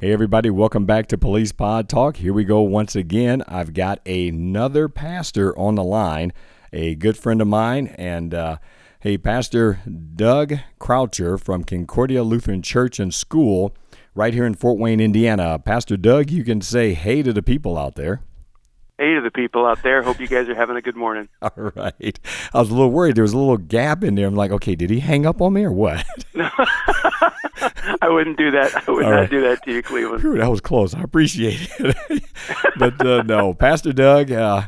Hey, everybody, welcome back to Police Pod Talk. Here we go once again. I've got another pastor on the line, a good friend of mine, and uh, hey, Pastor Doug Croucher from Concordia Lutheran Church and School right here in Fort Wayne, Indiana. Pastor Doug, you can say hey to the people out there. Hey to the people out there. Hope you guys are having a good morning. All right. I was a little worried. There was a little gap in there. I'm like, okay, did he hang up on me or what? I wouldn't do that. I would All not right. do that to you, Cleveland. Phew, that was close. I appreciate it. but uh, no, Pastor Doug, uh,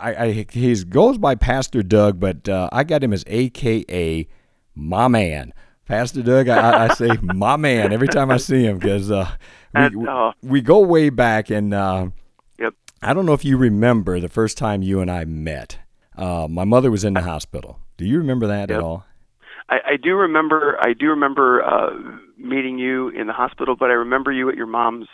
I, I he goes by Pastor Doug, but uh, I got him as AKA my man. Pastor Doug, I, I- say my man every time I see him because uh, we, uh, we go way back, and uh, Yep. I don't know if you remember the first time you and I met. Uh, my mother was in the hospital. Do you remember that at all? I, I do remember. I do remember uh, meeting you in the hospital, but I remember you at your mom's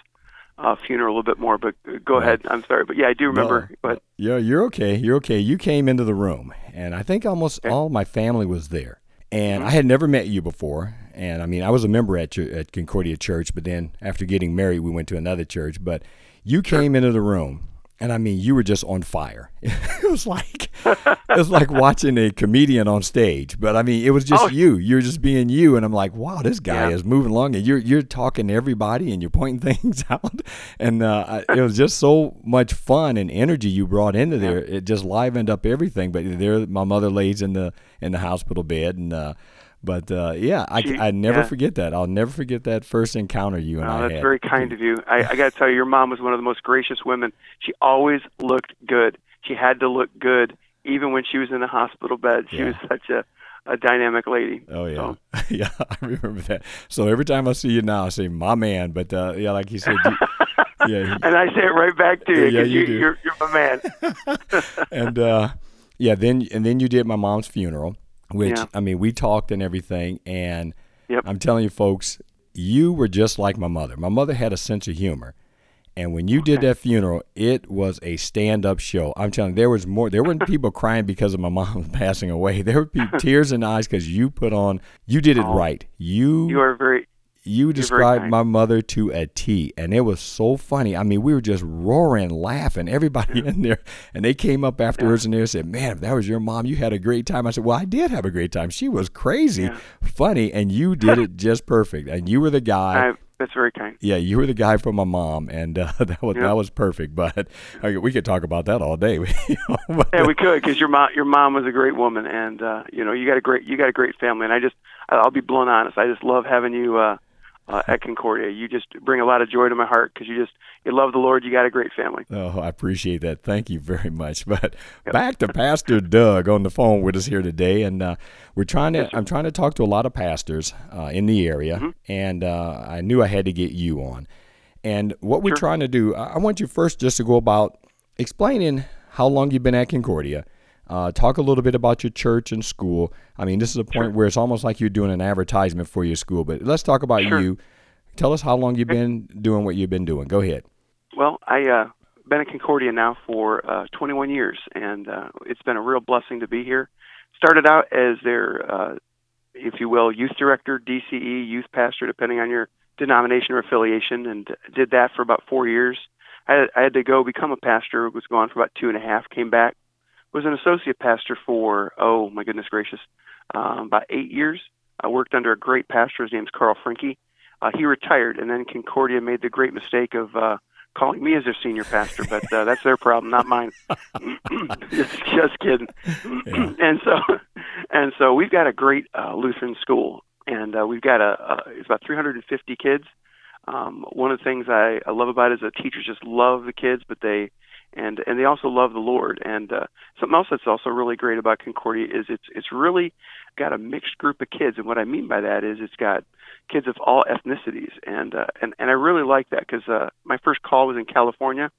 uh, funeral a little bit more. But go Right. ahead. I'm sorry, but yeah, I do remember. No, but yeah, you're okay. You're okay. You came into the room, and I think almost all my family was there. And I had never met you before. And I mean, I was a member at your, at Concordia Church, but then after getting married, we went to another church. But you came into the room, and I mean, you were just on fire. it was like it was like watching a comedian on stage. But I mean, it was just Oh. you. You're just being you, and I'm like, wow, this guy Yeah. is moving along, and you're you're talking to everybody, and you're pointing things out, and uh, it was just so much fun and energy you brought into there. It just livened up everything. But there, my mother lays in the in the hospital bed, and uh, but uh, yeah, I She- I never yeah. forget that. I'll never forget that first encounter you and Oh, I that's had. very kind of you. I, I got to tell you, your mom was one of the most gracious women. She always looked good. She had to look good, even when she was in the hospital bed. She Yeah. was such a, a dynamic lady. Oh yeah, So, yeah, I remember that. So every time I see you now, I say my man. But uh, yeah, like you said, you, yeah, and I say it right back to you. Yeah, you you, do. You're, you're my man. and uh, yeah, then and then you did my mom's funeral, which Yeah. I mean, we talked and everything, and Yep. I'm telling you, folks, you were just like my mother. My mother had a sense of humor. And when you did that funeral, it was a stand-up show. I'm telling you, there was more. There weren't people crying because of my mom passing away. There were pe- tears in the eyes because you put on. You did it Oh. right. You You are very. You described kind. my mother to a T, and it was so funny. I mean, we were just roaring, laughing, everybody in there. And they came up afterwards and they said, "Man, if that was your mom, you had a great time." I said, "Well, I did have a great time. She was crazy, Yeah. funny, and you did it just perfect. And you were the guy." I, that's very kind. yeah, you were the guy for my mom, and uh, that was Yeah. that was perfect. But okay, we could talk about that all day. you know, but, Yeah, we could because your mom, your mom was a great woman, and uh, you know you got a great, you got a great family. And I just, I'll be blunt honest, I just love having you uh, uh, at Concordia. You just bring a lot of joy to my heart because you just, you love the Lord. You got a great family. Oh, I appreciate that. Thank you very much. But back to Pastor Doug on the phone with us here today, and uh, we're trying to. I'm trying to talk to a lot of pastors uh, in the area, Mm-hmm. and uh, I knew I had to get you on. And what we're Sure. trying to do, I want you first just to go about explaining how long you've been at Concordia. Uh, talk a little bit about your church and school. I mean, this is a point where it's almost like you're doing an advertisement for your school. But let's talk about Sure. you. Tell us how long you've been doing what you've been doing. Go ahead. Well, I uh, been at Concordia now for uh, 21 years, and uh, it's been a real blessing to be here. Started out as their, uh, if you will, youth director, DCE, youth pastor, depending on your denomination or affiliation, and did that for about four years. I I had to go become a pastor. Was gone for about two and a half. Came back. Was an associate pastor for oh my goodness gracious, um, about eight years. I worked under a great pastor. His name's Carl Franke. Uh, he retired, and then Concordia made the great mistake of uh, calling me as their senior pastor, but uh, that's their problem, not mine. just, just kidding. Yeah. and so, and so we've got a great uh, Lutheran school, and uh, we've got a, a it's about 350 kids. Um, one of the things I, I love about it is the teachers just love the kids, but they and and they also love the Lord. And uh, something else that's also really great about Concordia is it's it's really got a mixed group of kids. And what I mean by that is it's got kids of all ethnicities, and uh, and and I really like that because uh, my first call was in California,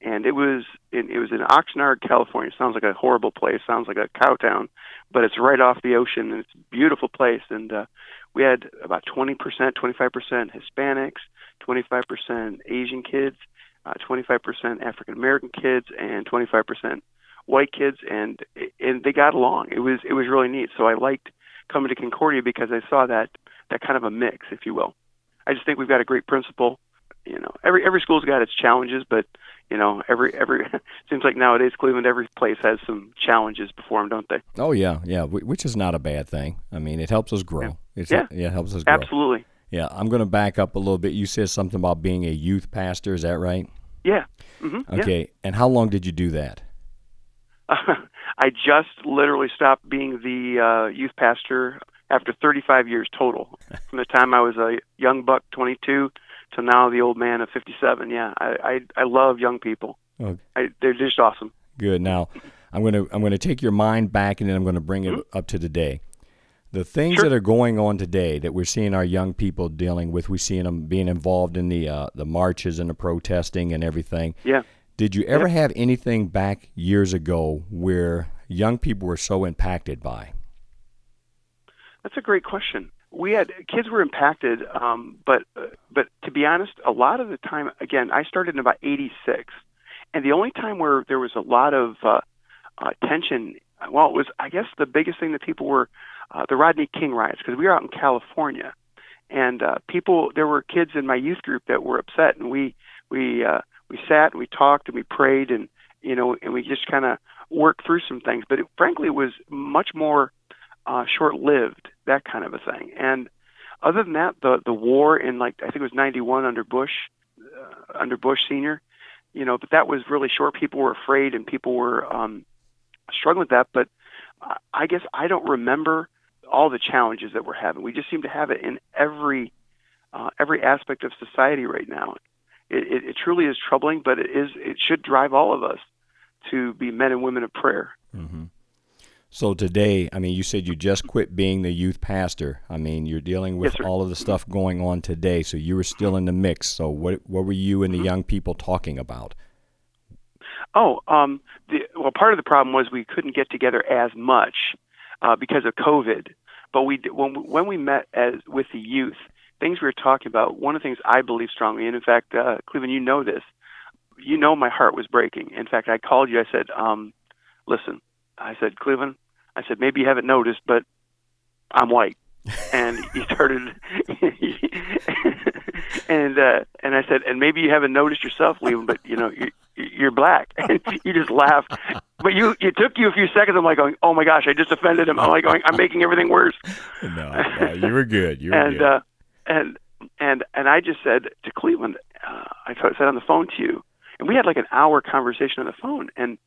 and it was in, it was in Oxnard, California. Sounds like a horrible place. Sounds like a cow town, but it's right off the ocean, and it's a beautiful place. And uh, we had about 20%, 25% Hispanics, 25% Asian kids, uh, 25% African American kids, and 25% white kids, and and they got along. It was it was really neat. So I liked coming to Concordia because I saw that that kind of a mix, if you will. I just think we've got a great principal. You know, every every school's got its challenges, but you know, every every seems like nowadays Cleveland, every place has some challenges before them, don't they? Oh yeah, yeah, which is not a bad thing. I mean, it helps us grow. It's, yeah, yeah, it helps us grow. Absolutely. Yeah, I'm going to back up a little bit. You said something about being a youth pastor. Is that right? Yeah. Mm-hmm. Okay. Yeah. And how long did you do that? Uh, I just literally stopped being the uh, youth pastor after 35 years total. From the time I was a young buck, 22, to now the old man of 57. Yeah, I I, I love young people. Okay. I, they're just awesome. Good. Now, I'm going to I'm going to take your mind back, and then I'm going to bring it mm-hmm. up to today. The things sure. that are going on today that we're seeing our young people dealing with, we're seeing them being involved in the uh, the marches and the protesting and everything. Yeah. Did you ever yeah. have anything back years ago where young people were so impacted by? That's a great question. We had kids were impacted, um, but uh, but to be honest, a lot of the time, again, I started in about '86, and the only time where there was a lot of uh, uh, tension, well, it was I guess the biggest thing that people were uh, the Rodney King riots because we were out in California, and uh, people there were kids in my youth group that were upset, and we we uh, we sat and we talked and we prayed and you know and we just kind of worked through some things. But it, frankly, it was much more uh, short-lived that kind of a thing. And other than that, the the war in like I think it was '91 under Bush, uh, under Bush Senior, you know, but that was really short. People were afraid and people were um, struggling with that. But I guess I don't remember all the challenges that we're having. We just seem to have it in every uh, every aspect of society right now. It, it, it truly is troubling, but it is it should drive all of us to be men and women of prayer. Mm-hmm. So today, I mean, you said you just quit being the youth pastor. I mean, you're dealing with yes, all of the stuff going on today, so you were still in the mix. So what what were you and the mm-hmm. young people talking about? Oh, um, the, well, part of the problem was we couldn't get together as much uh, because of COVID. But we when when we met as with the youth, things we were talking about. One of the things I believe strongly, and in fact, uh, Cleveland, you know this. You know my heart was breaking. In fact, I called you. I said, um, "Listen," I said, "Cleveland." I said, "Maybe you haven't noticed, but I'm white." and he started and uh and I said and maybe you haven't noticed yourself Cleveland but you know you you're black. And you just laughed but you it took you a few seconds. I'm like going oh my gosh I just offended him. I'm like going I'm making everything worse. No, no you were good you were and good. uh and and and I just said to Cleveland uh, I said on the phone to you and we had like an hour conversation on the phone and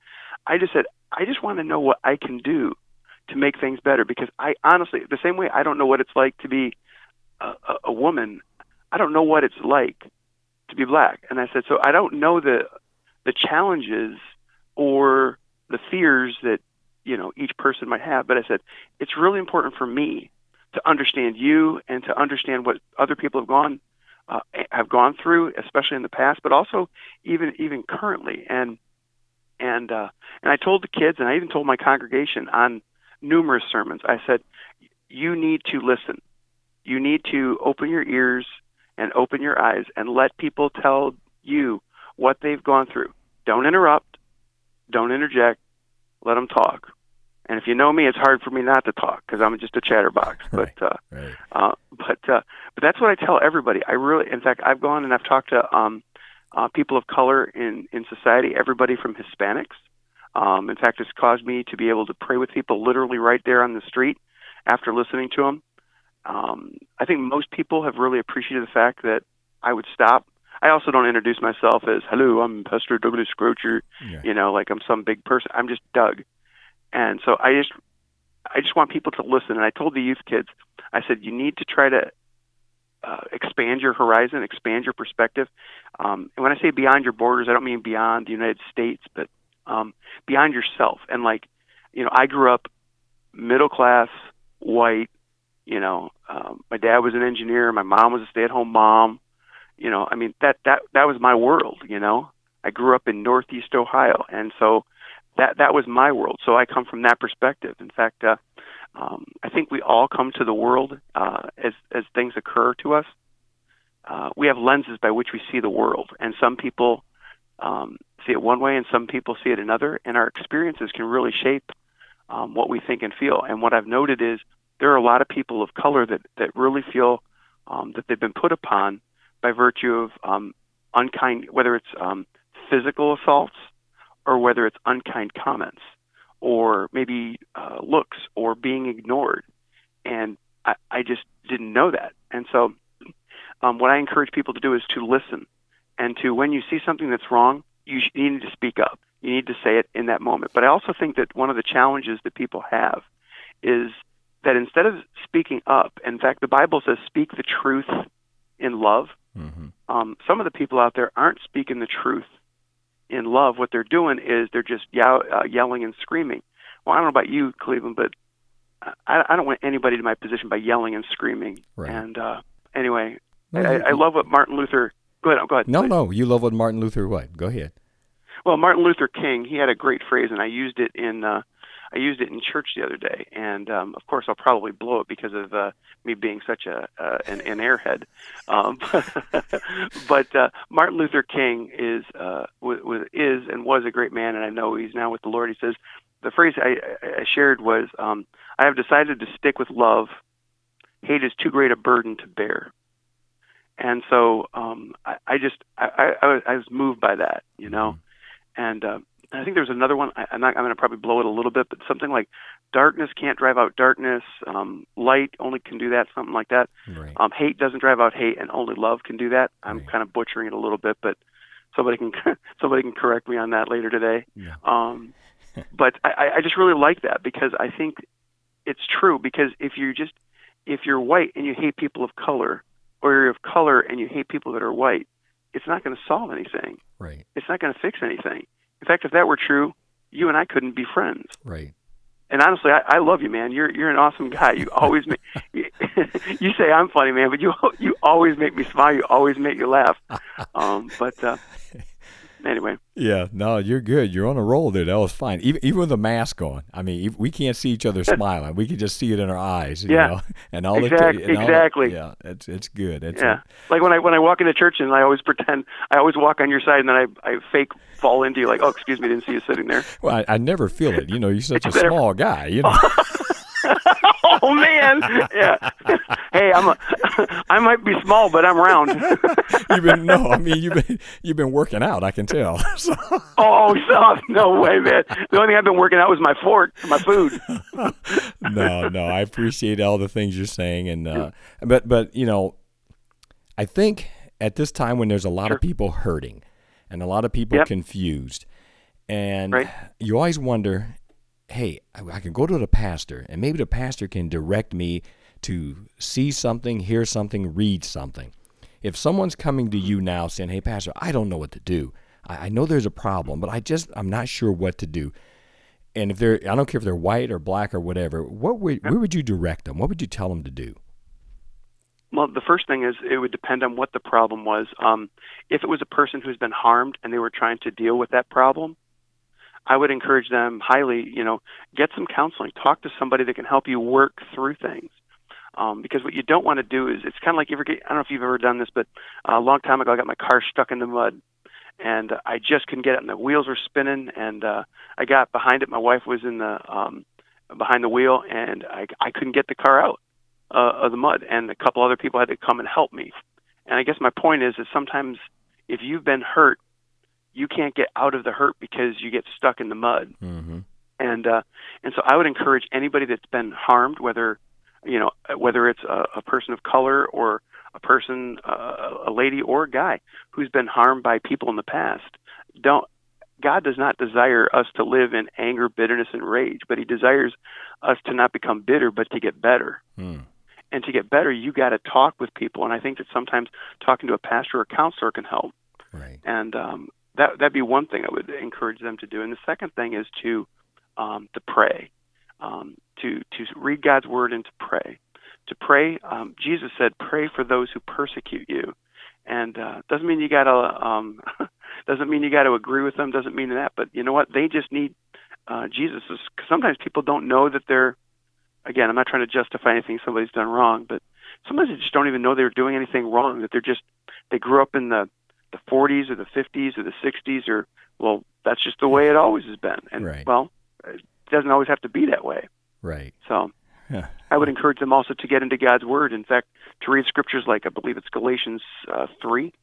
I just said I just want to know what I can do to make things better because I honestly the same way I don't know what it's like to be a, a, a woman I don't know what it's like to be black and I said so I don't know the the challenges or the fears that you know each person might have but I said it's really important for me to understand you and to understand what other people have gone uh, have gone through especially in the past but also even even currently and and uh, and I told the kids and I even told my congregation on numerous sermons. I said, you need to listen. You need to open your ears and open your eyes and let people tell you what they've gone through. Don't interrupt. Don't interject. Let them talk. And if you know me, it's hard for me not to talk because I'm just a chatterbox. But right, uh, right. Uh, but uh, but that's what I tell everybody. I really, in fact, I've gone and I've talked to um, uh, people of color in in society. Everybody from Hispanics um, in fact, it's caused me to be able to pray with people literally right there on the street after listening to them. Um, I think most people have really appreciated the fact that I would stop. I also don't introduce myself as "Hello, I'm Pastor Douglas Croucher," yeah. you know, like I'm some big person. I'm just Doug, and so I just, I just want people to listen. And I told the youth kids, I said, you need to try to uh, expand your horizon, expand your perspective. Um, and when I say beyond your borders, I don't mean beyond the United States, but um, beyond yourself. And like, you know, I grew up middle class, white. You know, um, my dad was an engineer. My mom was a stay-at-home mom. You know, I mean that that that was my world. You know, I grew up in Northeast Ohio, and so that that was my world. So I come from that perspective. In fact, uh, um, I think we all come to the world uh, as as things occur to us. Uh, we have lenses by which we see the world, and some people um, see it one way, and some people see it another. And our experiences can really shape um, what we think and feel. And what I've noted is there are a lot of people of color that that really feel um, that they've been put upon by virtue of um, unkind, whether it's um, physical assaults or whether it's unkind comments or maybe uh, looks or being ignored. And I, I just didn't know that. And so, um, what I encourage people to do is to listen and to, when you see something that's wrong, you, sh- you need to speak up. You need to say it in that moment. But I also think that one of the challenges that people have is that instead of speaking up, in fact, the Bible says, speak the truth in love. Mm-hmm. Um, some of the people out there aren't speaking the truth in love, what they're doing is they're just yow- uh, yelling and screaming. Well, I don't know about you, Cleveland, but I, I don't want anybody to my position by yelling and screaming. Right. And uh, anyway, no, I, I love what Martin Luther. Go ahead. Go ahead. No, please. no, you love what Martin Luther. What? Go ahead. Well, Martin Luther King, he had a great phrase, and I used it in uh, I used it in church the other day, and um, of course I'll probably blow it because of uh, me being such a uh, an, an airhead. Um, but uh, Martin Luther King is uh, was, was is and was a great man, and I know he's now with the Lord. He says the phrase I, I shared was, um, "I have decided to stick with love. Hate is too great a burden to bear." And so um, I, I just I, I, I was moved by that, you know, mm-hmm. and uh, I think there's another one. I, I'm not. I'm going to probably blow it a little bit, but something like darkness can't drive out darkness. Um, light only can do that. Something like that. Right. Um, hate doesn't drive out hate, and only love can do that. I'm right. kind of butchering it a little bit, but somebody can somebody can correct me on that later today. Yeah. Um, but I, I just really like that because I think it's true. Because if you just if you're white and you hate people of color, or you're of color and you hate people that are white, it's not going to solve anything. Right. It's not going to fix anything. In fact, if that were true, you and I couldn't be friends. Right. And honestly, I, I love you, man. You're you're an awesome guy. You always make you, you say I'm funny, man, but you you always make me smile. You always make me laugh. Um, but uh, anyway. Yeah, no, you're good. You're on a roll there. That was fine. Even even with the mask on. I mean, we can't see each other smiling. We can just see it in our eyes. yeah. Know? And all exactly. The, and exactly. All yeah. It's it's good. It's yeah. A, like when I when I walk into church and I always pretend I always walk on your side and then I I fake fall into you like oh excuse me didn't see you sitting there. Well, I, I never feel it. You know, you're such a small guy. You know. Oh man, yeah. hey, I'm a, I might be small, but I'm round. you've been no, I mean you've been you've been working out. I can tell. So. Oh, so, no way, man. The only thing I've been working out was my fork, my food. no, no, I appreciate all the things you're saying, and uh, but but you know, I think at this time when there's a lot sure. of people hurting, and a lot of people yep. confused, and right. you always wonder hey, I can go to the pastor, and maybe the pastor can direct me to see something, hear something, read something. If someone's coming to you now saying, hey, pastor, I don't know what to do. I, know there's a problem, but I just, I'm not sure what to do. And if they're, I don't care if they're white or black or whatever, what would, where would you direct them? What would you tell them to do? Well, the first thing is it would depend on what the problem was. Um, if it was a person who's been harmed and they were trying to deal with that problem, I would encourage them highly, you know, get some counseling, talk to somebody that can help you work through things. Um, because what you don't want to do is it's kind of like you ever get, I don't know if you've ever done this, but a long time ago I got my car stuck in the mud and I just couldn't get it and the wheels were spinning and uh, I got behind it. My wife was in the um, behind the wheel and I, I couldn't get the car out uh, of the mud and a couple other people had to come and help me. And I guess my point is that sometimes if you've been hurt you can't get out of the hurt because you get stuck in the mud. Mm-hmm. And uh, and so I would encourage anybody that's been harmed, whether you know whether it's a, a person of color or a person, uh, a lady or a guy who's been harmed by people in the past, don't. God does not desire us to live in anger, bitterness, and rage, but He desires us to not become bitter, but to get better. Mm. And to get better, you got to talk with people. And I think that sometimes talking to a pastor or counselor can help. Right. And um, that that'd be one thing I would encourage them to do. And the second thing is to um, to pray, um, to to read God's word and to pray. To pray, um, Jesus said, "Pray for those who persecute you," and uh, doesn't mean you gotta um, Doesn't mean you got to agree with them. Doesn't mean that. But you know what? They just need uh, Jesus. Sometimes people don't know that they're. Again, I'm not trying to justify anything somebody's done wrong, but sometimes they just don't even know they're doing anything wrong. That they're just they grew up in the the 40s or the 50s or the 60s or well, that's just the way it always has been. And right. well, it doesn't always have to be that way. Right. So yeah. I would encourage them also to get into God's Word. In fact, to read scriptures like I believe it's Galatians uh, three,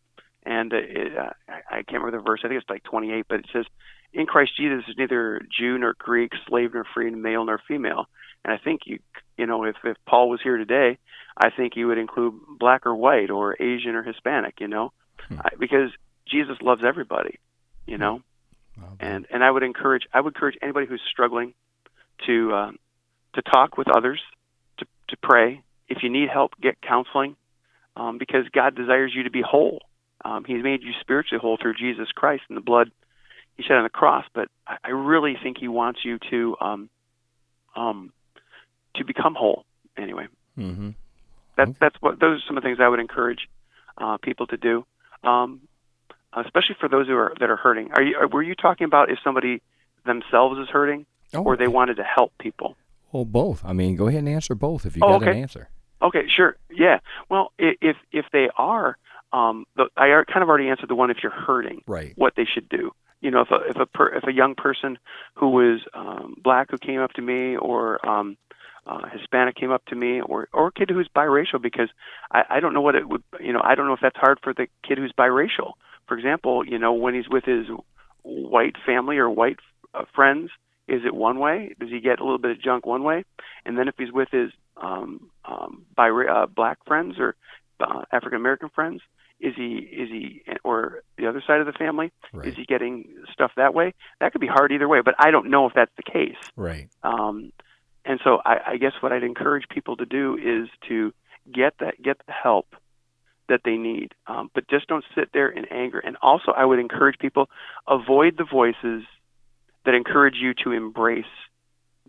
and it, uh, I can't remember the verse. I think it's like 28, but it says, "In Christ Jesus is neither Jew nor Greek, slave nor free, male nor female." And I think you, you know, if if Paul was here today, I think he would include black or white or Asian or Hispanic. You know, hmm. I, because Jesus loves everybody. You know, and and I would encourage I would encourage anybody who's struggling to um, to talk with others, to, to pray. If you need help, get counseling um, because God desires you to be whole. Um, he's made you spiritually whole through Jesus Christ and the blood He shed on the cross. But I, I really think He wants you to um, um, to become whole. Anyway, mm-hmm. that's that's what those are some of the things I would encourage uh, people to do, um, especially for those who are that are hurting. Are you were you talking about if somebody themselves is hurting, oh, or they wanted to help people? Well, both. I mean, go ahead and answer both if you oh, got okay. an answer. Okay, sure. Yeah. Well, if if they are, um, the, I kind of already answered the one if you're hurting, right? What they should do. You know, if a if a per, if a young person who was um, black who came up to me, or um, uh, Hispanic came up to me, or or a kid who's biracial, because I, I don't know what it would. You know, I don't know if that's hard for the kid who's biracial. For example, you know, when he's with his white family or white uh, friends, is it one way? Does he get a little bit of junk one way? And then if he's with his um, um, by uh, black friends or uh, African American friends, is he is he or the other side of the family? Right. Is he getting stuff that way? That could be hard either way, but I don't know if that's the case. Right. Um, and so I, I guess what I'd encourage people to do is to get that get the help that they need, um, but just don't sit there in anger. And also, I would encourage people avoid the voices that encourage you to embrace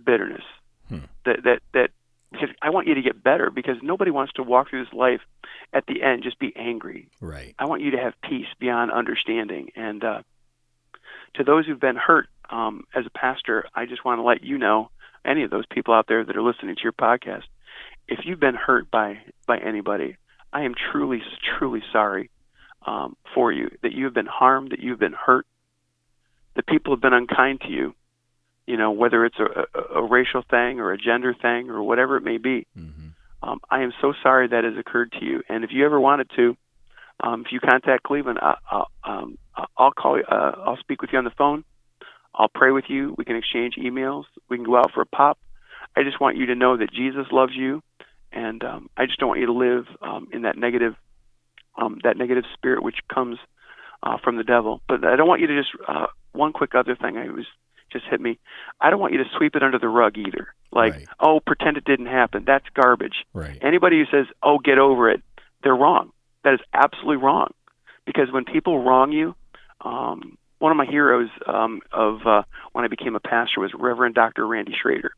bitterness. Hmm. That that that because I want you to get better because nobody wants to walk through this life at the end just be angry. Right. I want you to have peace beyond understanding. And uh, to those who've been hurt, um, as a pastor, I just want to let you know, any of those people out there that are listening to your podcast, if you've been hurt by by anybody, I am truly truly sorry um, for you that you have been harmed, that you've been hurt, that people have been unkind to you, you know, whether it's a, a, a racial thing or a gender thing or whatever it may be. Mm-hmm. Um, I am so sorry that has occurred to you. And if you ever wanted to, um, if you contact Cleveland, I, I'll, um, I'll call you. Uh, I'll speak with you on the phone. I'll pray with you. We can exchange emails. We can go out for a pop. I just want you to know that Jesus loves you, and um, I just don't want you to live um, in that negative, um, that negative spirit which comes uh, from the devil. But I don't want you to just uh, one quick other thing I was just hit me. I don't want you to sweep it under the rug either. Like, right. oh, pretend it didn't happen. That's garbage. Right. Anybody who says, "Oh, get over it," they're wrong. That is absolutely wrong. Because when people wrong you, um, one of my heroes um, of uh, when I became a pastor was Reverend Dr. Randy Schrader,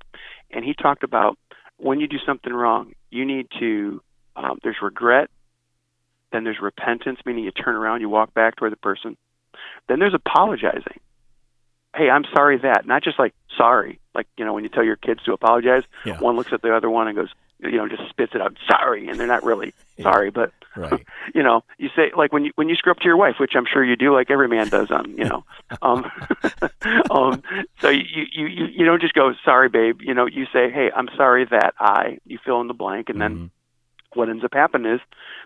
and he talked about when you do something wrong, you need to. Um, there's regret, then there's repentance, meaning you turn around, you walk back toward the person. Then there's apologizing hey, I'm sorry that, not just like sorry, like you know when you tell your kids to apologize, yeah. one looks at the other one and goes, you know, just spits it out, sorry, and they're not really yeah. sorry, but right. you know, you say like when you when you screw up to your wife, which I'm sure you do, like every man does on, you know, um, um, so you, you you you don't just go sorry, babe, you know, you say, hey, I'm sorry that I, you fill in the blank, and then mm-hmm. what ends up happening is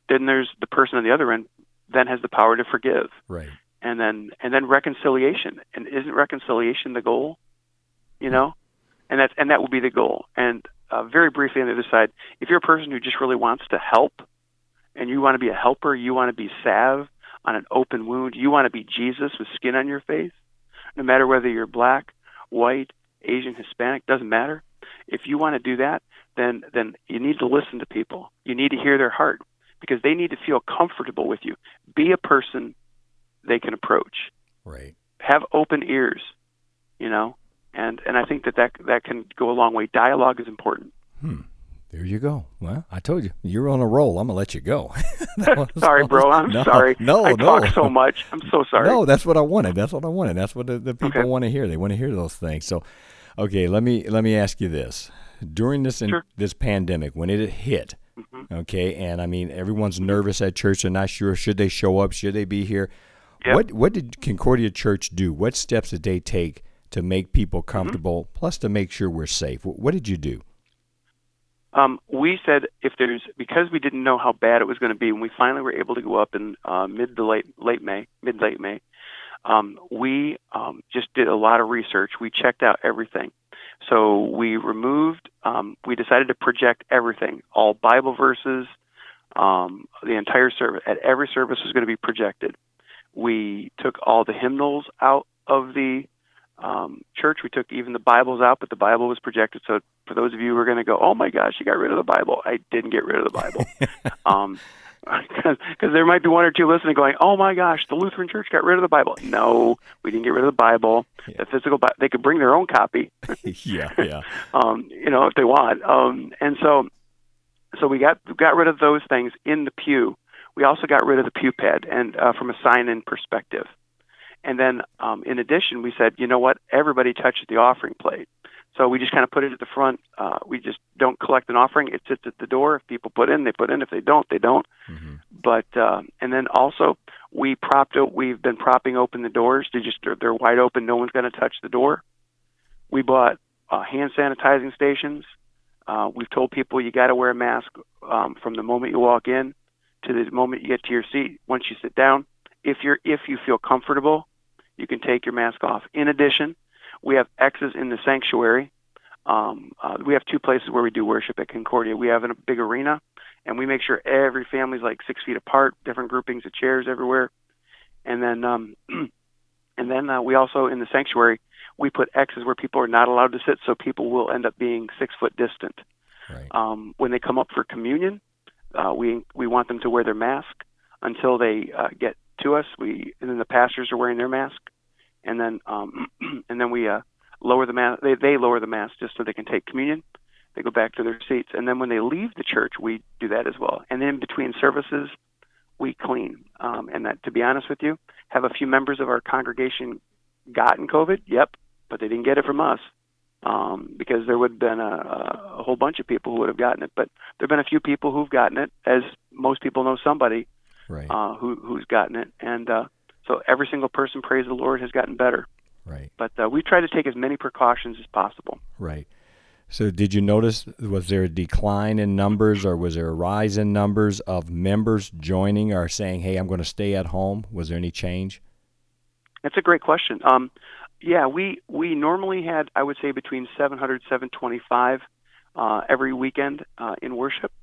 then there's the person on the other end then has the power to forgive. Right and then and then reconciliation. And isn't reconciliation the goal? You know, and that's and that will be the goal. And uh, very briefly on the other side, if you're a person who just really wants to help, and you want to be a helper, you want to be salve on an open wound, you want to be Jesus with skin on your face, no matter whether you're black, white, Asian, Hispanic, doesn't matter. If you want to do that, then then you need to listen to people. You need to hear their heart because they need to feel comfortable with you. Be a person they can approach. Right. Have open ears, you know, and and I think that that that can go a long way. Dialogue is important. Hmm. There you go. Well, I told you you're on a roll. I'm gonna let you go. sorry, bro. I'm no, sorry. No, I no. talk so much. I'm so sorry. No, that's what I wanted. That's what I wanted. That's what the, the people Okay. want to hear. They want to hear those things. So, okay, let me let me ask you this: during this in, this pandemic, when it hit, Mm-hmm. okay, and I mean everyone's nervous at church. They're not sure should they show up, should they be here. Yep. What what did Concordia Church do? What steps did they take to make people Mm-hmm. comfortable, plus to make sure we're safe? What, what did you do? Um, we said if there's because we didn't know how bad it was going to be when we finally were able to go up in uh, mid to late late May, mid late May. Um, we um, just did a lot of research. We checked out everything. So we removed. Um, we decided to project everything, all Bible verses, um, the entire service. At every service was going to be projected. We took all the hymnals out of the um, church. We took even the Bibles out, but the Bible was projected. So for those of you who are going to go, oh my gosh, you got rid of the Bible. I didn't get rid of the Bible. um, because there might be one or two listening going, oh my gosh, the Lutheran Church got rid of the Bible. No, we didn't get rid of the Bible. Yeah. The physical, Bi- they could bring their own copy, yeah, yeah, um, you know, if they want. Um, and so, so we got got rid of those things in the pew. We also got rid of the pew pad, and uh, from a sign-in perspective. And then, um, in addition, we said, you know what? Everybody touches the offering plate. So we just kind of put it at the front. Uh, we just don't collect an offering. It sits at the door. If people put in, they put in. If they don't, they don't. hmm But uh, and then also we propped. We've been propping open the doors. They just they're, they're wide open. No one's going to touch the door. We bought uh, hand sanitizing stations. Uh, we've told people you got to wear a mask um, from the moment you walk in to the moment you get to your seat. Once you sit down, if you're if you feel comfortable, you can take your mask off. In addition, we have X's in the sanctuary. Um, uh, we have two places where we do worship at Concordia. We have a big arena, and we make sure every family's like six feet apart, different groupings of chairs everywhere. And then, um, and then uh, we also in the sanctuary we put X's where people are not allowed to sit, so people will end up being six foot distant. Right. Um, when they come up for communion, uh, we we want them to wear their mask until they uh, get to us. We and then the pastors are wearing their mask, and then um, and then we uh, lower the mask. They they lower the mass just so they can take communion. They go back to their seats, and then when they leave the church, we do that as well. And then between services, we clean. Um, and that, to be honest with you, have a few members of our congregation gotten COVID? Yep, but they didn't get it from us um, because there would have been a, a whole bunch of people who would have gotten it. But there have been a few people who've gotten it, as most people know somebody Right. uh, who, who's gotten it. And uh, so every single person, praise the Lord, has gotten better. right. But uh, we try to take as many precautions as possible. Right. So, did you notice was there a decline in numbers, or was there a rise in numbers of members joining or saying, "Hey, I'm going to stay at home"? Was there any change? That's a great question. Um, yeah, we we normally had I would say between 700 725 uh, every weekend uh, in worship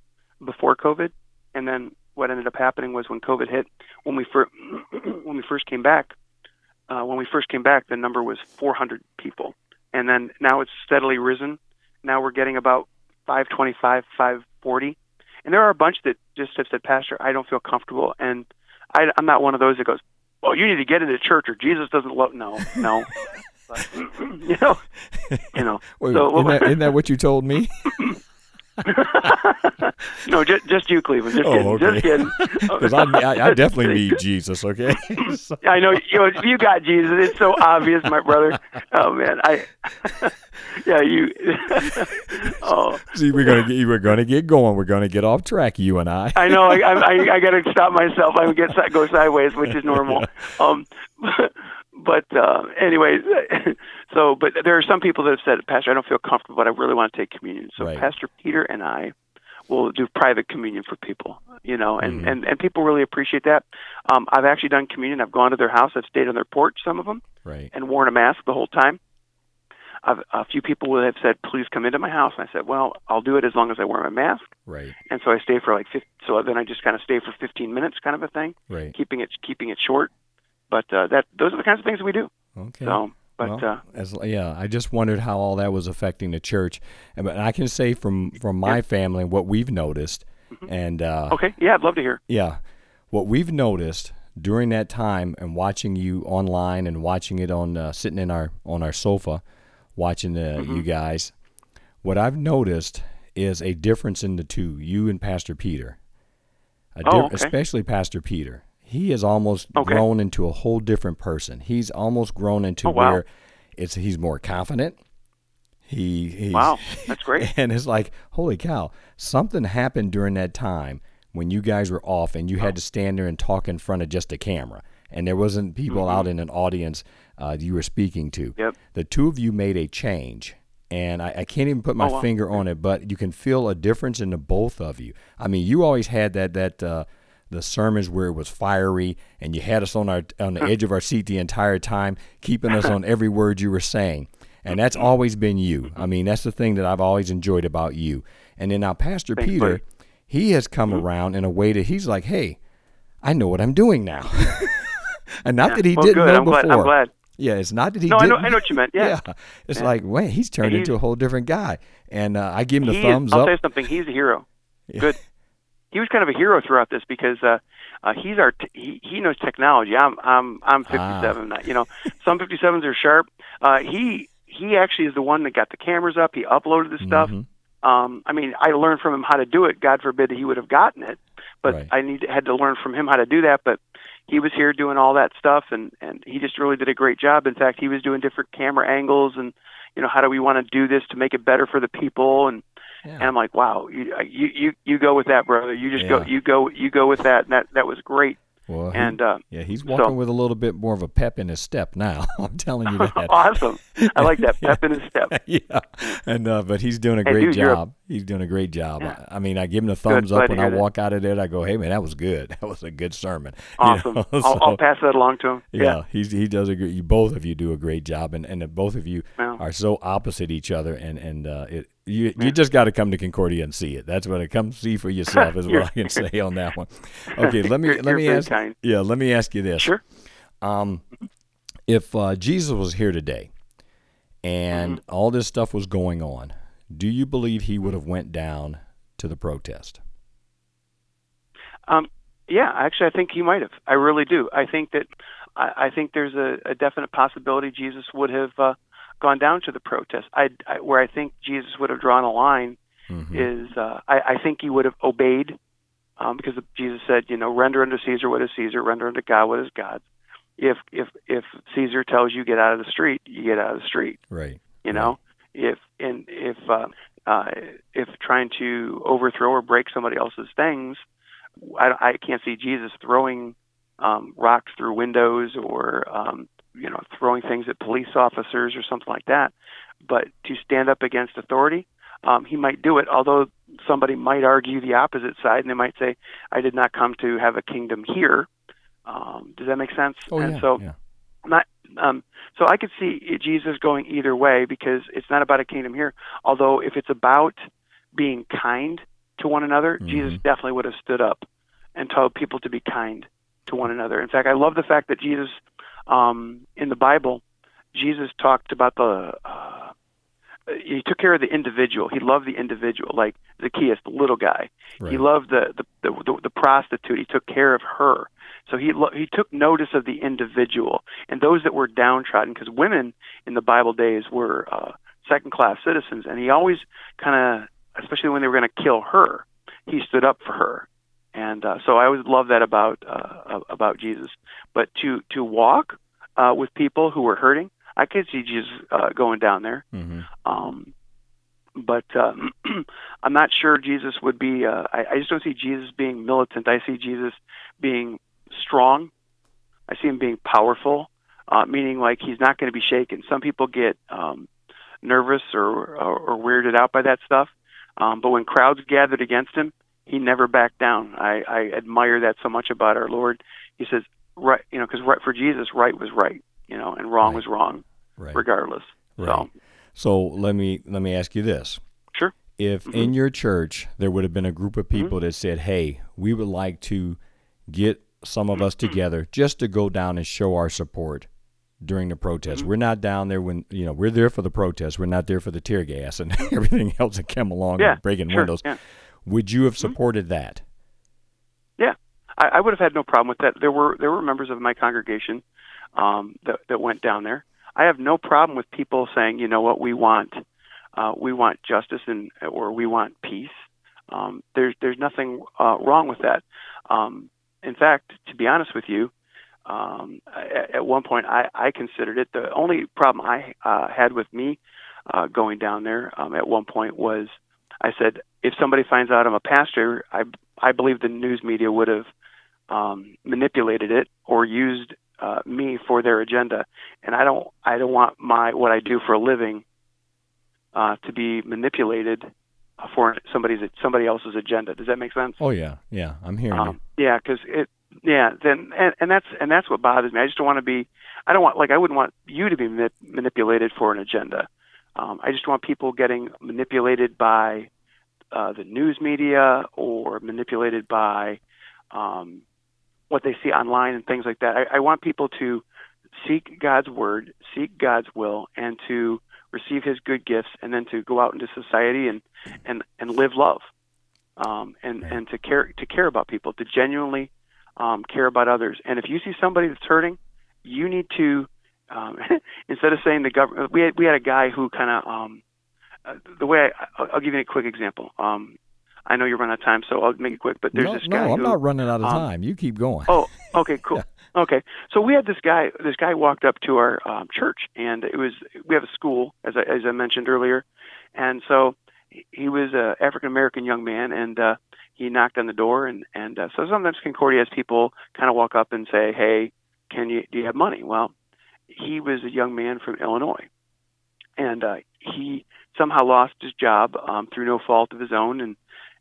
before COVID, and then what ended up happening was when COVID hit, when we first when we first came back, uh, when we first came back, the number was 400 people, and then now it's steadily risen. Now we're getting about 525, 540, and there are a bunch that just have said, Pastor, I don't feel comfortable, and I, I'm not one of those that goes, well, you need to get into church or Jesus doesn't love. No, no. but, you know, you know. Wait, So- isn't, that, isn't that what you told me? no, just just you, Cleveland. Just Oh, kidding. okay. Just kidding. Because I, I, I definitely need Jesus. Okay. So- I know you. Know, you got Jesus. It's so obvious, my brother. Oh man, I. yeah, you. oh, See, we're gonna get we're gonna get going. We're gonna get off track, you and I. I know. I I, I got to stop myself. I get go sideways, which is normal. Um, but uh, anyways, so but there are some people that have said, Pastor, I don't feel comfortable, but I really want to take communion. So Right. Pastor Peter and I will do private communion for people. You know, and Mhm. and and people really appreciate that. Um, I've actually done communion. I've gone to their house. I've stayed on their porch. Some of them Right. and worn a mask the whole time. I've, a few people would have said, "Please come into my house," and I said, "Well, I'll do it as long as I wear my mask." Right. And so I stay for like 50, so then I just kind of stay for 15 minutes, kind of a thing, Right. keeping it keeping it short. But uh, that those are the kinds of things that we do. Okay. So, but Well, uh, as yeah, I just wondered how all that was affecting the church, and but I can say from from my family what we've noticed, and uh, okay, yeah, I'd love to hear. yeah, what we've noticed during that time and watching you online and watching it on uh, sitting in our on our sofa, watching uh, you guys, what I've noticed is a difference in the two, you and Pastor Peter. A Oh, okay. Especially Pastor Peter. He has almost Okay. grown into a whole different person. He's almost grown into Oh, wow. where it's he's more confident. He he's, Wow, that's great. And it's like, holy cow, something happened during that time when you guys were off and you had to stand there and talk in front of just a camera. And there wasn't people out in an audience uh, you were speaking to. Mm-hmm. Yep. The two of you made a change. And I, I can't even put my Oh, wow. finger on it, but you can feel a difference in the both of you. I mean, you always had that that uh, the sermons where it was fiery, and you had us on our on the edge of our seat the entire time, keeping us on every word you were saying. And that's always been you. I mean, that's the thing that I've always enjoyed about you. And then now, Pastor Thanks, Peter, he has come around in a way that he's like, hey, I know what I'm doing now. and not that he well, didn't good. know I'm before. glad. I'm glad. Yeah, it's not that he No, I know. didn't. I know what you meant. Yeah. It's Yeah. like, wait, he's turned And into a whole different guy. And uh, I give him the He is- thumbs I'll up. tell you something. He's a hero. Good. He was kind of a hero throughout this because uh, uh, he's our t- he, he knows technology. I'm I'm I'm 57. You know, some 57s are sharp. Uh, he he actually is the one that got the cameras up. He uploaded the stuff. Mhm. Um, I mean, I learned from him how to do it. God forbid that he would have gotten it, but Right. I need had to learn from him how to do that. But he was here doing all that stuff, and and he just really did a great job. In fact, he was doing different camera angles and you know how do we want to do this to make it better for the people and Yeah. and I'm like, wow, you you you, you go with that, brother. You just go you go you go with that. And that that was great. Well, he- And uh, yeah, he's walking so- with a little bit more of a pep in his step now. I'm telling you that. awesome. I like that pep in his step. yeah, and uh, but he's doing a Hey, great dude, you're a- job. he's doing a great job. Yeah. I, I mean, I give him a thumbs glad up when I that. walk out of there. I go, hey man, that was good. That was a good sermon. You Awesome. know, I'll, I'll pass that along to him. yeah, he's he does a great. You both of you do a great job, and and both of you Yeah. are so opposite each other, and and uh, it you you just got to come to Concordia and see it. That's what it come see for yourself is what I can say on that one. Okay, let me let me ask. kind. Yeah, let me ask you this. Sure. Um, if uh, Jesus was here today, and Mm-hmm. all this stuff was going on, do you believe he would have went down to the protest? Um, yeah, actually, I think he might have. I really do. I think that I, I think there's a, a definite possibility Jesus would have uh, gone down to the protest. I, I where I think Jesus would have drawn a line Mhm. is uh, I, I think he would have obeyed um, because Jesus said, you know, render unto Caesar what is Caesar, render unto God what is God's. If if if Caesar tells you get out of the street, you get out of the street. Right. You know, if and if uh, uh, if trying to overthrow or break somebody else's things, I, I can't see Jesus throwing um, rocks through windows or um, you know throwing things at police officers or something like that. But to stand up against authority, um, he might do it. Although somebody might argue the opposite side, and they might say, "I did not come to have a kingdom here." Um, does that make sense? Oh and yeah. so yeah. not um so I could see Jesus going either way because it's not about a kingdom here. Although if it's about being kind to one another, Jesus Mhm. definitely would have stood up and told people to be kind to one another. In fact, I love the fact that Jesus um in the Bible, Jesus talked about the uh he took care of the individual. He loved the individual, like Zacchaeus, the little guy. Right. He loved the the, the the the prostitute. He took care of her. So he lo- he took notice of the individual and those that were downtrodden, because women in the Bible days were uh, second class citizens, and he always kind of, especially when they were going to kill her, he stood up for her. And uh, so I always love that about uh, about Jesus. But to to walk uh, with people who were hurting, I could see Jesus uh, going down there. Mhm. Um, but uh, I'm not sure Jesus would be. Uh, I, I just don't see Jesus being militant. I see Jesus being strong. I see him being powerful, uh, meaning like he's not going to be shaken. Some people get um, nervous or, or, or weirded out by that stuff, um, but when crowds gathered against him, he never backed down. I, I admire that so much about our Lord. He says, right, you know, because right for Jesus, right was right, you know, and wrong Right. was wrong, Right. regardless. Right. So, So let me let me ask you this. Sure. If mm-hmm. in your church there would have been a group of mm-hmm. people that said, "Hey, we would like to get some of us mm-hmm. together just to go down and show our support during the protest. We're not down there when you know we're there for the protest. We're not there for the tear gas and everything else that came along yeah, and breaking sure, windows. Yeah. Would you have supported that? Yeah, I, I would have had no problem with that. There were there were members of my congregation um, that that went down there. I have no problem with people saying, you know what, we want uh, we want justice and or we want peace. Um, there's there's nothing uh, wrong with that. Um, in fact, to be honest with you, um, at, at one point I, I considered it. The only problem I uh, had with me uh, going down there um, at one point was I said if somebody finds out I'm a pastor, I I believe the news media would have um, manipulated it or used uh, me for their agenda, and I don't I don't want my what I do for a living uh, to be manipulated for somebody's somebody else's agenda. Does that make sense? Oh yeah, yeah, I'm hearing um, you. Yeah, because it yeah then and, and that's and that's what bothers me. I just don't want to be I don't want like I wouldn't want you to be manip- manipulated for an agenda. Um, I just want people getting manipulated by uh, the news media or manipulated by um, what they see online and things like that. I, I want people to seek God's word, seek God's will, and to receive His good gifts, and then to go out into society and and and live love, um, and and to care to care about people, to genuinely um, care about others. And if you see somebody that's hurting, you need to um, instead of saying the government. We had we had a guy who kind of um, uh, the way I, I'll give you a quick example. Um, I know you're running out of time, so I'll make it quick. But there's no, this guy. No, I'm who, not running out of um, time. You keep going. Oh, okay, cool. yeah. Okay, so we had this guy. This guy walked up to our um, church, and it was we have a school, as I, as I mentioned earlier, and so he was a African American young man, and uh, he knocked on the door, and and uh, so sometimes Concordia has people kind of walk up and say, "Hey, can you do you have money?" Well, he was a young man from Illinois, and uh, he somehow lost his job um, through no fault of his own, and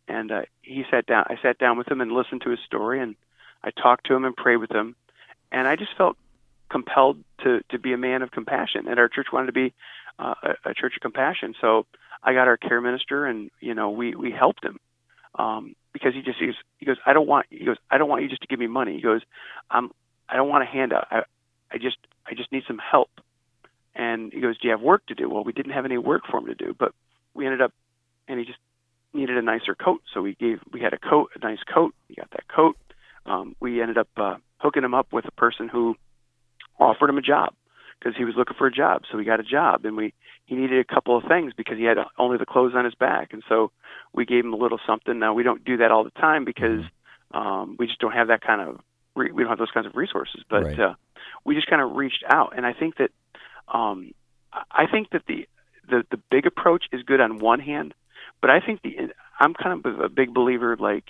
and uh, he sat down. I sat down with him and listened to his story, and I talked to him and prayed with him, and I just felt compelled to to be a man of compassion. And our church wanted to be uh, a, a church of compassion, so I got our care minister, and you know we we helped him um, because he just he goes, he goes I don't want he goes I don't want you just to give me money. He goes I'm I don't want a handout. I I just I just need some help. And he goes, Do you have work to do? Well, we didn't have any work for him to do, but we ended up, and he just needed a nicer coat, so we gave we had a coat, a nice coat. He got that coat. Um, we ended up uh, hooking him up with a person who offered him a job because he was looking for a job. So we got a job, and we he needed a couple of things because he had only the clothes on his back, and so we gave him a little something. Now we don't do that all the time because um, we just don't have that kind of re- we don't have those kinds of resources. But right. uh, we just kind of reached out, and I think that um, I think that the, the the big approach is good on one hand, but I think the I'm kind of a big believer like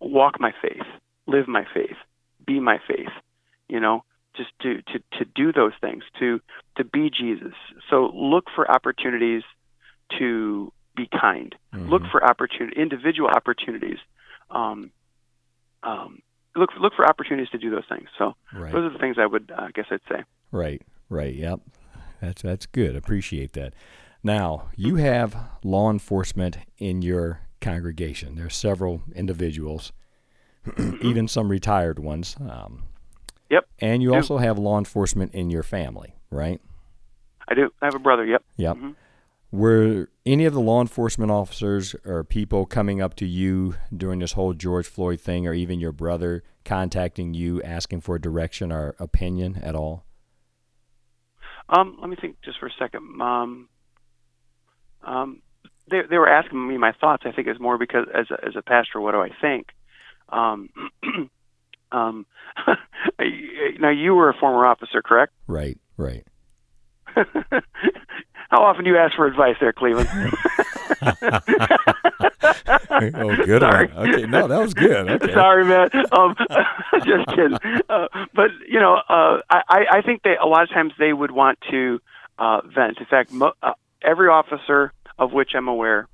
walk my faith, live my faith, be my faith, you know, just to to to do those things, to to be Jesus. So look for opportunities to be kind. Mm-hmm. Look for opportunity, individual opportunities. Um, um, look look for opportunities to do those things. So right. those are the things I would uh, guess I'd say. Right. Right. Yep. That's that's good. Appreciate that. Now you have law enforcement in your congregation. There are several individuals, even some retired ones. Um, yep. And you also have law enforcement in your family, right? I do. I have a brother. Yep. Yep. Mm-hmm. Were any of the law enforcement officers or people coming up to you during this whole George Floyd thing, or even your brother contacting you asking for direction or opinion at all? Um, let me think just for a second. Um, um, they they were asking me my thoughts. I think it's more because as a, as a pastor, what do I think? Um, um, now you were a former officer, correct? Right, right. How often do you ask for advice there, Cleveland? oh, good Sorry. one. Okay, no, that was good. Okay. Sorry, man. Um, just kidding. Uh, but you know, uh, I I think that a lot of times they would want to uh, vent. In fact, mo- uh, every officer of which I'm aware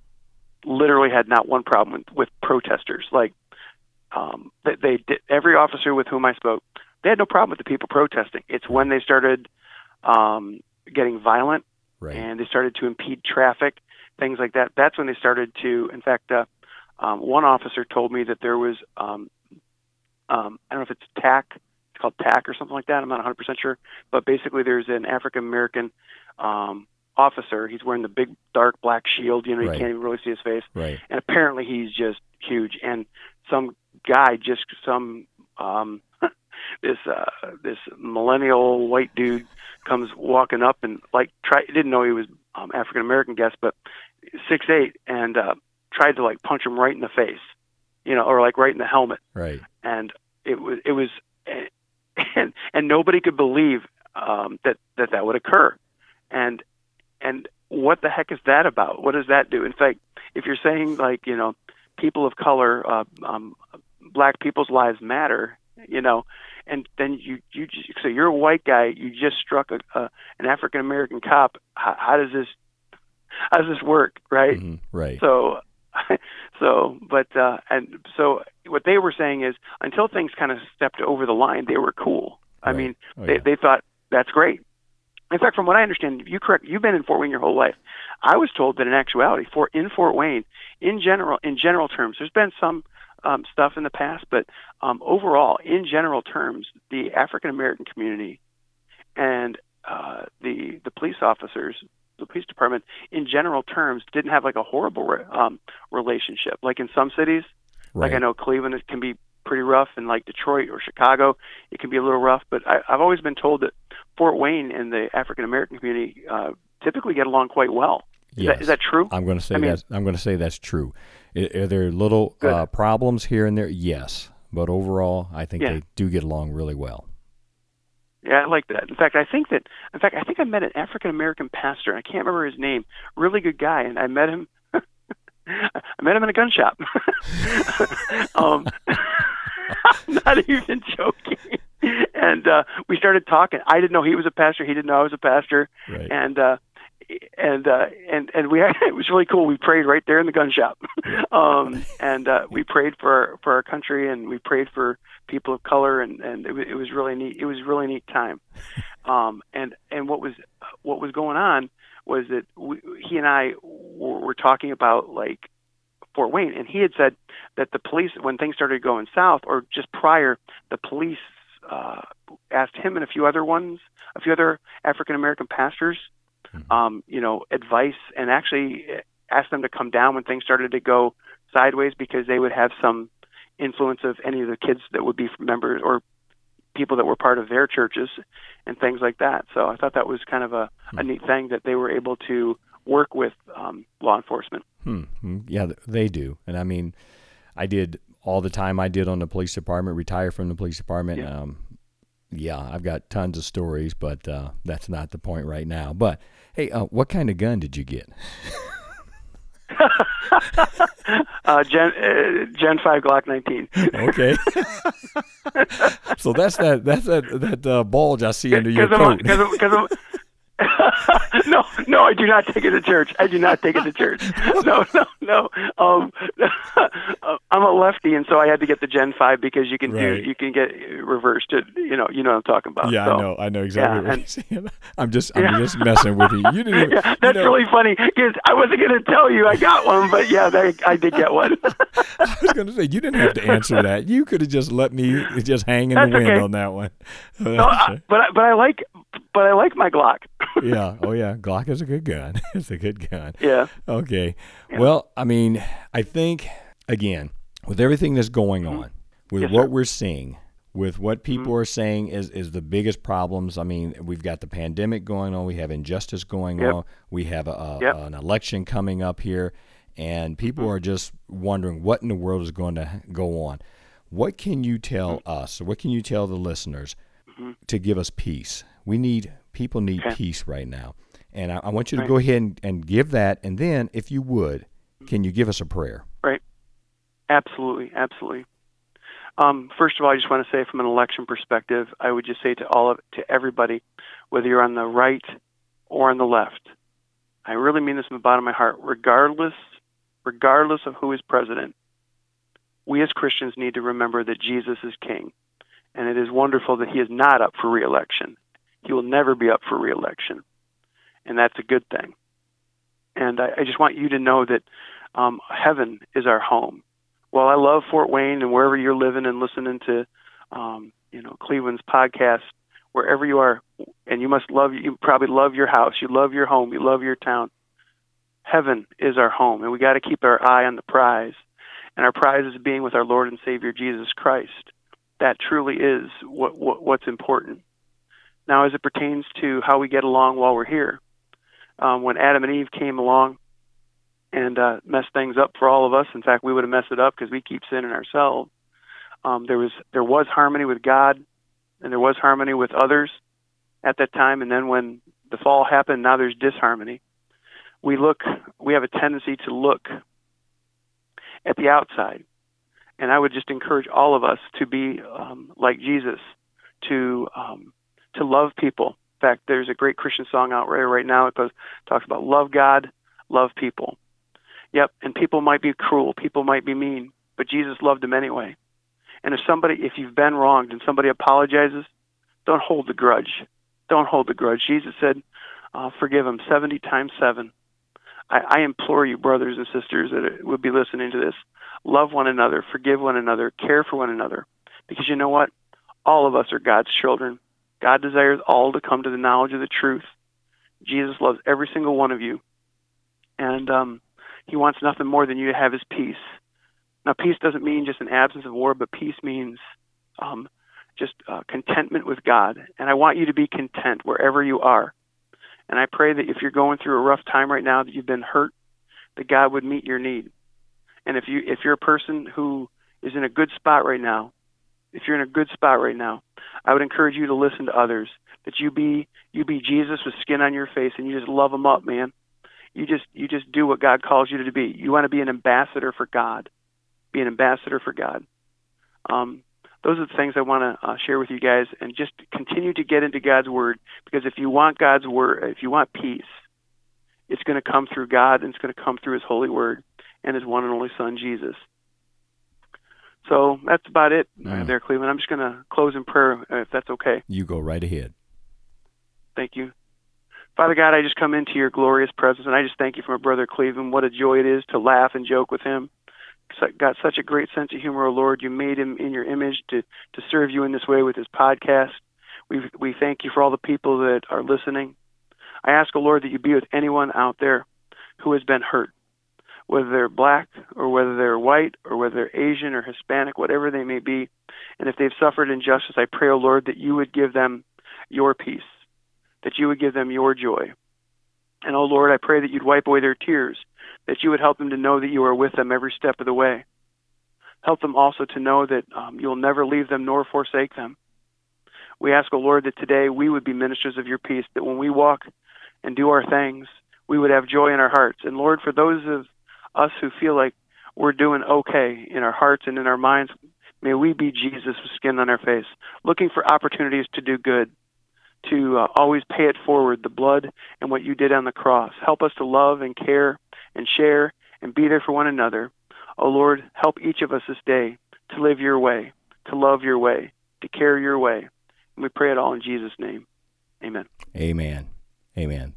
literally had not one problem with, with protesters. Like um, they, they did, every officer with whom I spoke, they had no problem with the people protesting. It's when they started um, getting violent right. and they started to impede traffic, things like that. That's when they started to. In fact, uh, um, one officer told me that there was um, um, I don't know if it's TAC, it's called TAC or something like that. I'm not 100% sure, but basically there's an African American um, officer. He's wearing the big dark black shield. You know, right. you can't even really see his face. Right. And apparently he's just huge. And some guy, just some um, this uh, this millennial white dude comes walking up and like try didn't know he was um, African American guest, but six eight, and uh, tried to like punch him right in the face, you know, or like right in the helmet. Right. And it was it was, and and nobody could believe um, that that that would occur, and and what the heck is that about? What does that do? In fact, if you're saying like you know, people of color, uh, um, black people's lives matter, you know, and then you you just, so you're a white guy, you just struck a, a an African American cop. How, how does this how does this work, right? Mhm. Right. So, so, but uh, and so what they were saying is until things kind of stepped over the line, they were cool. I mean, Oh, they yeah. they thought that's great. In fact, from what I understand, you correct. You've been in Fort Wayne your whole life. I was told that in actuality, for in Fort Wayne, in general, in general terms, there's been some um, stuff in the past, but um, overall, in general terms, the African American community and uh, the the police officers, the police department, in general terms, didn't have like a horrible re- um, relationship. Like in some cities, right. like I know Cleveland, it can be pretty rough, and like Detroit or Chicago, it can be a little rough. But I, I've always been told that Fort Wayne and the African American community uh, typically get along quite well. Is, Yes. that, is that true? I'm going to say I mean- that's I'm going to say that's true. Are there little uh, problems here and there? Yes, but overall, I think Yeah. they do get along really well. Yeah, I like that. In fact, I think that. In fact, I think I met an African American pastor. I can't remember his name. Really good guy, and I met him. I met him in a gun shop. um, I'm not even joking. And uh, we started talking. I didn't know he was a pastor. He didn't know I was a pastor. Right. And uh, and uh, and and we it was really cool. We prayed right there in the gun shop. um, and uh, we prayed for for our country, and we prayed for people of color, and and it, it was really neat. It was really neat time. Um, and and what was what was going on was that we, he and I were, were talking about like Fort Wayne, and he had said that the police, when things started going south, or just prior, the police uh, asked him and a few other ones, a few other African American pastors, um, you know, advice, and actually asked them to come down when things started to go sideways because they would have some influence of any of the kids that would be members or people that were part of their churches and things like that. So I thought that was kind of a, a neat thing that they were able to work with um, law enforcement. Hmm. hmm. Yeah, they do. And I mean, I did all the time I did on the police department, retire from the police department. Yeah. Um, yeah, I've got tons of stories, but uh, that's not the point right now. But hey, uh, what kind of gun did you get? Uh, Gen uh, Gen Five Glock 19. Okay. so that's that that's that that uh, bulge I see under your coat. because no, no, I do not take it to church. I do not take it to church. No, no, no. Um, I'm a lefty, and so I had to get the Gen Five because you can Right. do you can get reversed. It, you know, you know what I'm talking about. yeah, so. I know. I know exactly yeah, what you're saying. I'm just I'm Yeah. just messing with you. You didn't even, Yeah, you that's know, really funny because I wasn't going to tell you I got one, but yeah, they, I did get one. I was going to say you didn't have to answer that. You could have just let me just hang in That's the wind okay. on that one. no, I, but I, but I like but I like my Glock. yeah. Oh yeah. Glock is a good gun. it's a good gun. yeah, Okay. Well, I mean, I think again with everything that's going on, with Mm-hmm. Yes, what sir. Mm-hmm. we're seeing, with what people are saying is is the biggest problems. I mean, we've got the pandemic going on, we have injustice going Yep. on, we have a, a- Yep. Mm-hmm. an election coming up here, and people are just wondering what in the world is going to go on. What can you tell Mm-hmm. us? Or what can you tell the listeners to give us peace? We need people need Okay. peace right now, and I, I want you to Right. go ahead and, and give that, and then if you would, can you give us a prayer? Right. Absolutely, absolutely. Um, first of all, I just want to say, from an election perspective, I would just say to all of to everybody, whether you're on the right or on the left, I really mean this from the bottom of my heart. Regardless, regardless of who is president, we as Christians need to remember that Jesus is King, and it is wonderful that He is not up for reelection. He will never be up for reelection, and that's a good thing. And I, I just want you to know that um, heaven is our home. Well, I love Fort Wayne and wherever you're living and listening to, um, you know, Cleveland's podcast, wherever you are, and you must love. You probably love your house. You love your home. You love your town. Heaven is our home, and we got to keep our eye on the prize. And our prize is being with our Lord and Savior Jesus Christ. That truly is what, what what's important. Now, as it pertains to how we get along while we're here, um, when Adam and Eve came along and uh, messed things up for all of us. In fact, we would have messed it up because we keep sinning ourselves. Um, there was there was harmony with God, and there was harmony with others at that time. And then when the fall happened, now there's disharmony. We look, we have a tendency to look at the outside, and I would just encourage all of us to be um, like Jesus, to um, to love people. In fact, there's a great Christian song out right right now. It goes, talks about love God, love people. Yep, and people might be cruel, people might be mean, but Jesus loved them anyway. And if somebody, if you've been wronged and somebody apologizes, don't hold the grudge. Don't hold the grudge. Jesus said, uh, forgive them 70 times 7. I, I implore you, brothers and sisters that would be listening to this, love one another, forgive one another, care for one another. Because you know what? All of us are God's children. God desires all to come to the knowledge of the truth. Jesus loves every single one of you. And um, he wants nothing more than you to have his peace. Now, peace doesn't mean just an absence of war, but peace means um, just uh, contentment with God. And I want you to be content wherever you are. And I pray that if you're going through a rough time right now, that you've been hurt, that God would meet your need. And if you if you're a person who is in a good spot right now, if you're in a good spot right now, I would encourage you to listen to others. That you be you be Jesus with skin on your face, and you just love them up, man. You just you just do what God calls you to be. You want to be an ambassador for God. Be an ambassador for God. Um, those are the things I want to uh, share with you guys, and just continue to get into God's Word. Because if you want God's Word, if you want peace, it's going to come through God, and it's going to come through His Holy Word and His one and only Son, Jesus. So that's about it uh, there, Cleveland. I'm just going to close in prayer, uh, if that's okay. You go right ahead. Thank you. Father God, I just come into your glorious presence, and I just thank you for my brother Cleveland. What a joy it is to laugh and joke with him. Got such a great sense of humor, oh Lord. You made him in your image to to serve you in this way with his podcast. We we thank you for all the people that are listening. I ask, O oh Lord, that you be with anyone out there who has been hurt, whether they're black or whether they're white or whether they're Asian or Hispanic, whatever they may be. And if they've suffered injustice, I pray, O oh Lord, that you would give them your peace that you would give them your joy. And oh Lord, I pray that you'd wipe away their tears, that you would help them to know that you are with them every step of the way. Help them also to know that um, you'll never leave them nor forsake them. We ask, O oh Lord, that today we would be ministers of your peace, that when we walk and do our things, we would have joy in our hearts. And Lord, for those of us who feel like we're doing okay in our hearts and in our minds, may we be Jesus with skin on our face, looking for opportunities to do good, to uh, always pay it forward, the blood and what you did on the cross. Help us to love and care and share and be there for one another. Oh Lord, help each of us this day to live your way, to love your way, to care your way. And we pray it all in Jesus' name. Amen. Amen. Amen.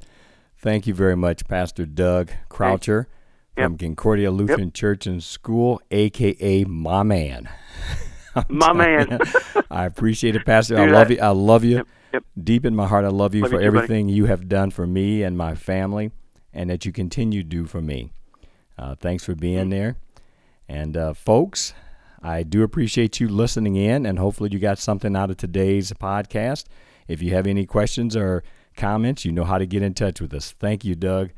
Thank you very much, Pastor Doug Croucher from yep. Concordia Lutheran yep. Church and School, aka my man. my man. I appreciate it, Pastor. I love you. I love you. Yep. Yep. Deep in my heart, I love you love for you everything you have done for me and my family, and that you continue to do for me. Uh, thanks for being mm-hmm. there. And uh, folks, I do appreciate you listening in, and hopefully you got something out of today's podcast. If you have any questions or comments, you know how to get in touch with us. Thank you, Doug.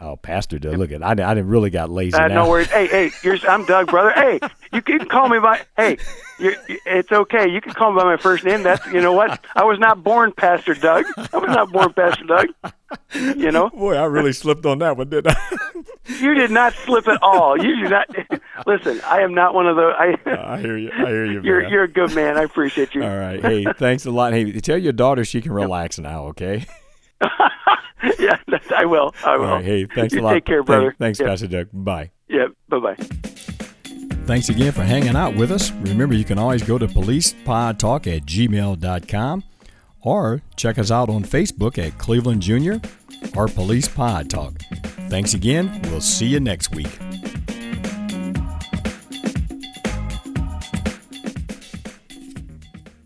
Oh, Pastor Doug, look at I, I didn't really got lazy. Uh, no worries. Hey, hey, you're, I'm Doug, brother. Hey, you can call me by. Hey, it's okay. You can call me by my first name. That's you know what? I was not born Pastor Doug. I was not born Pastor Doug. You know. Boy, I really slipped on that one, didn't I? you did not slip at all. You did not. Listen, I am not one of those. I, uh, I hear you. I hear you. You're you're a good man. I appreciate you. All right. Hey, thanks a lot. Hey, tell your daughter she can relax now. Okay. yeah, I will. I will. hey, thanks you a lot. Take care, brother. Thanks. Pastor Doug. Bye. Yeah, bye bye. Thanks again for hanging out with us. Remember, you can always go to policepodtalk at gmail.com or check us out on Facebook at Cleveland Junior or Police Pod Talk. Thanks again. We'll see you next week.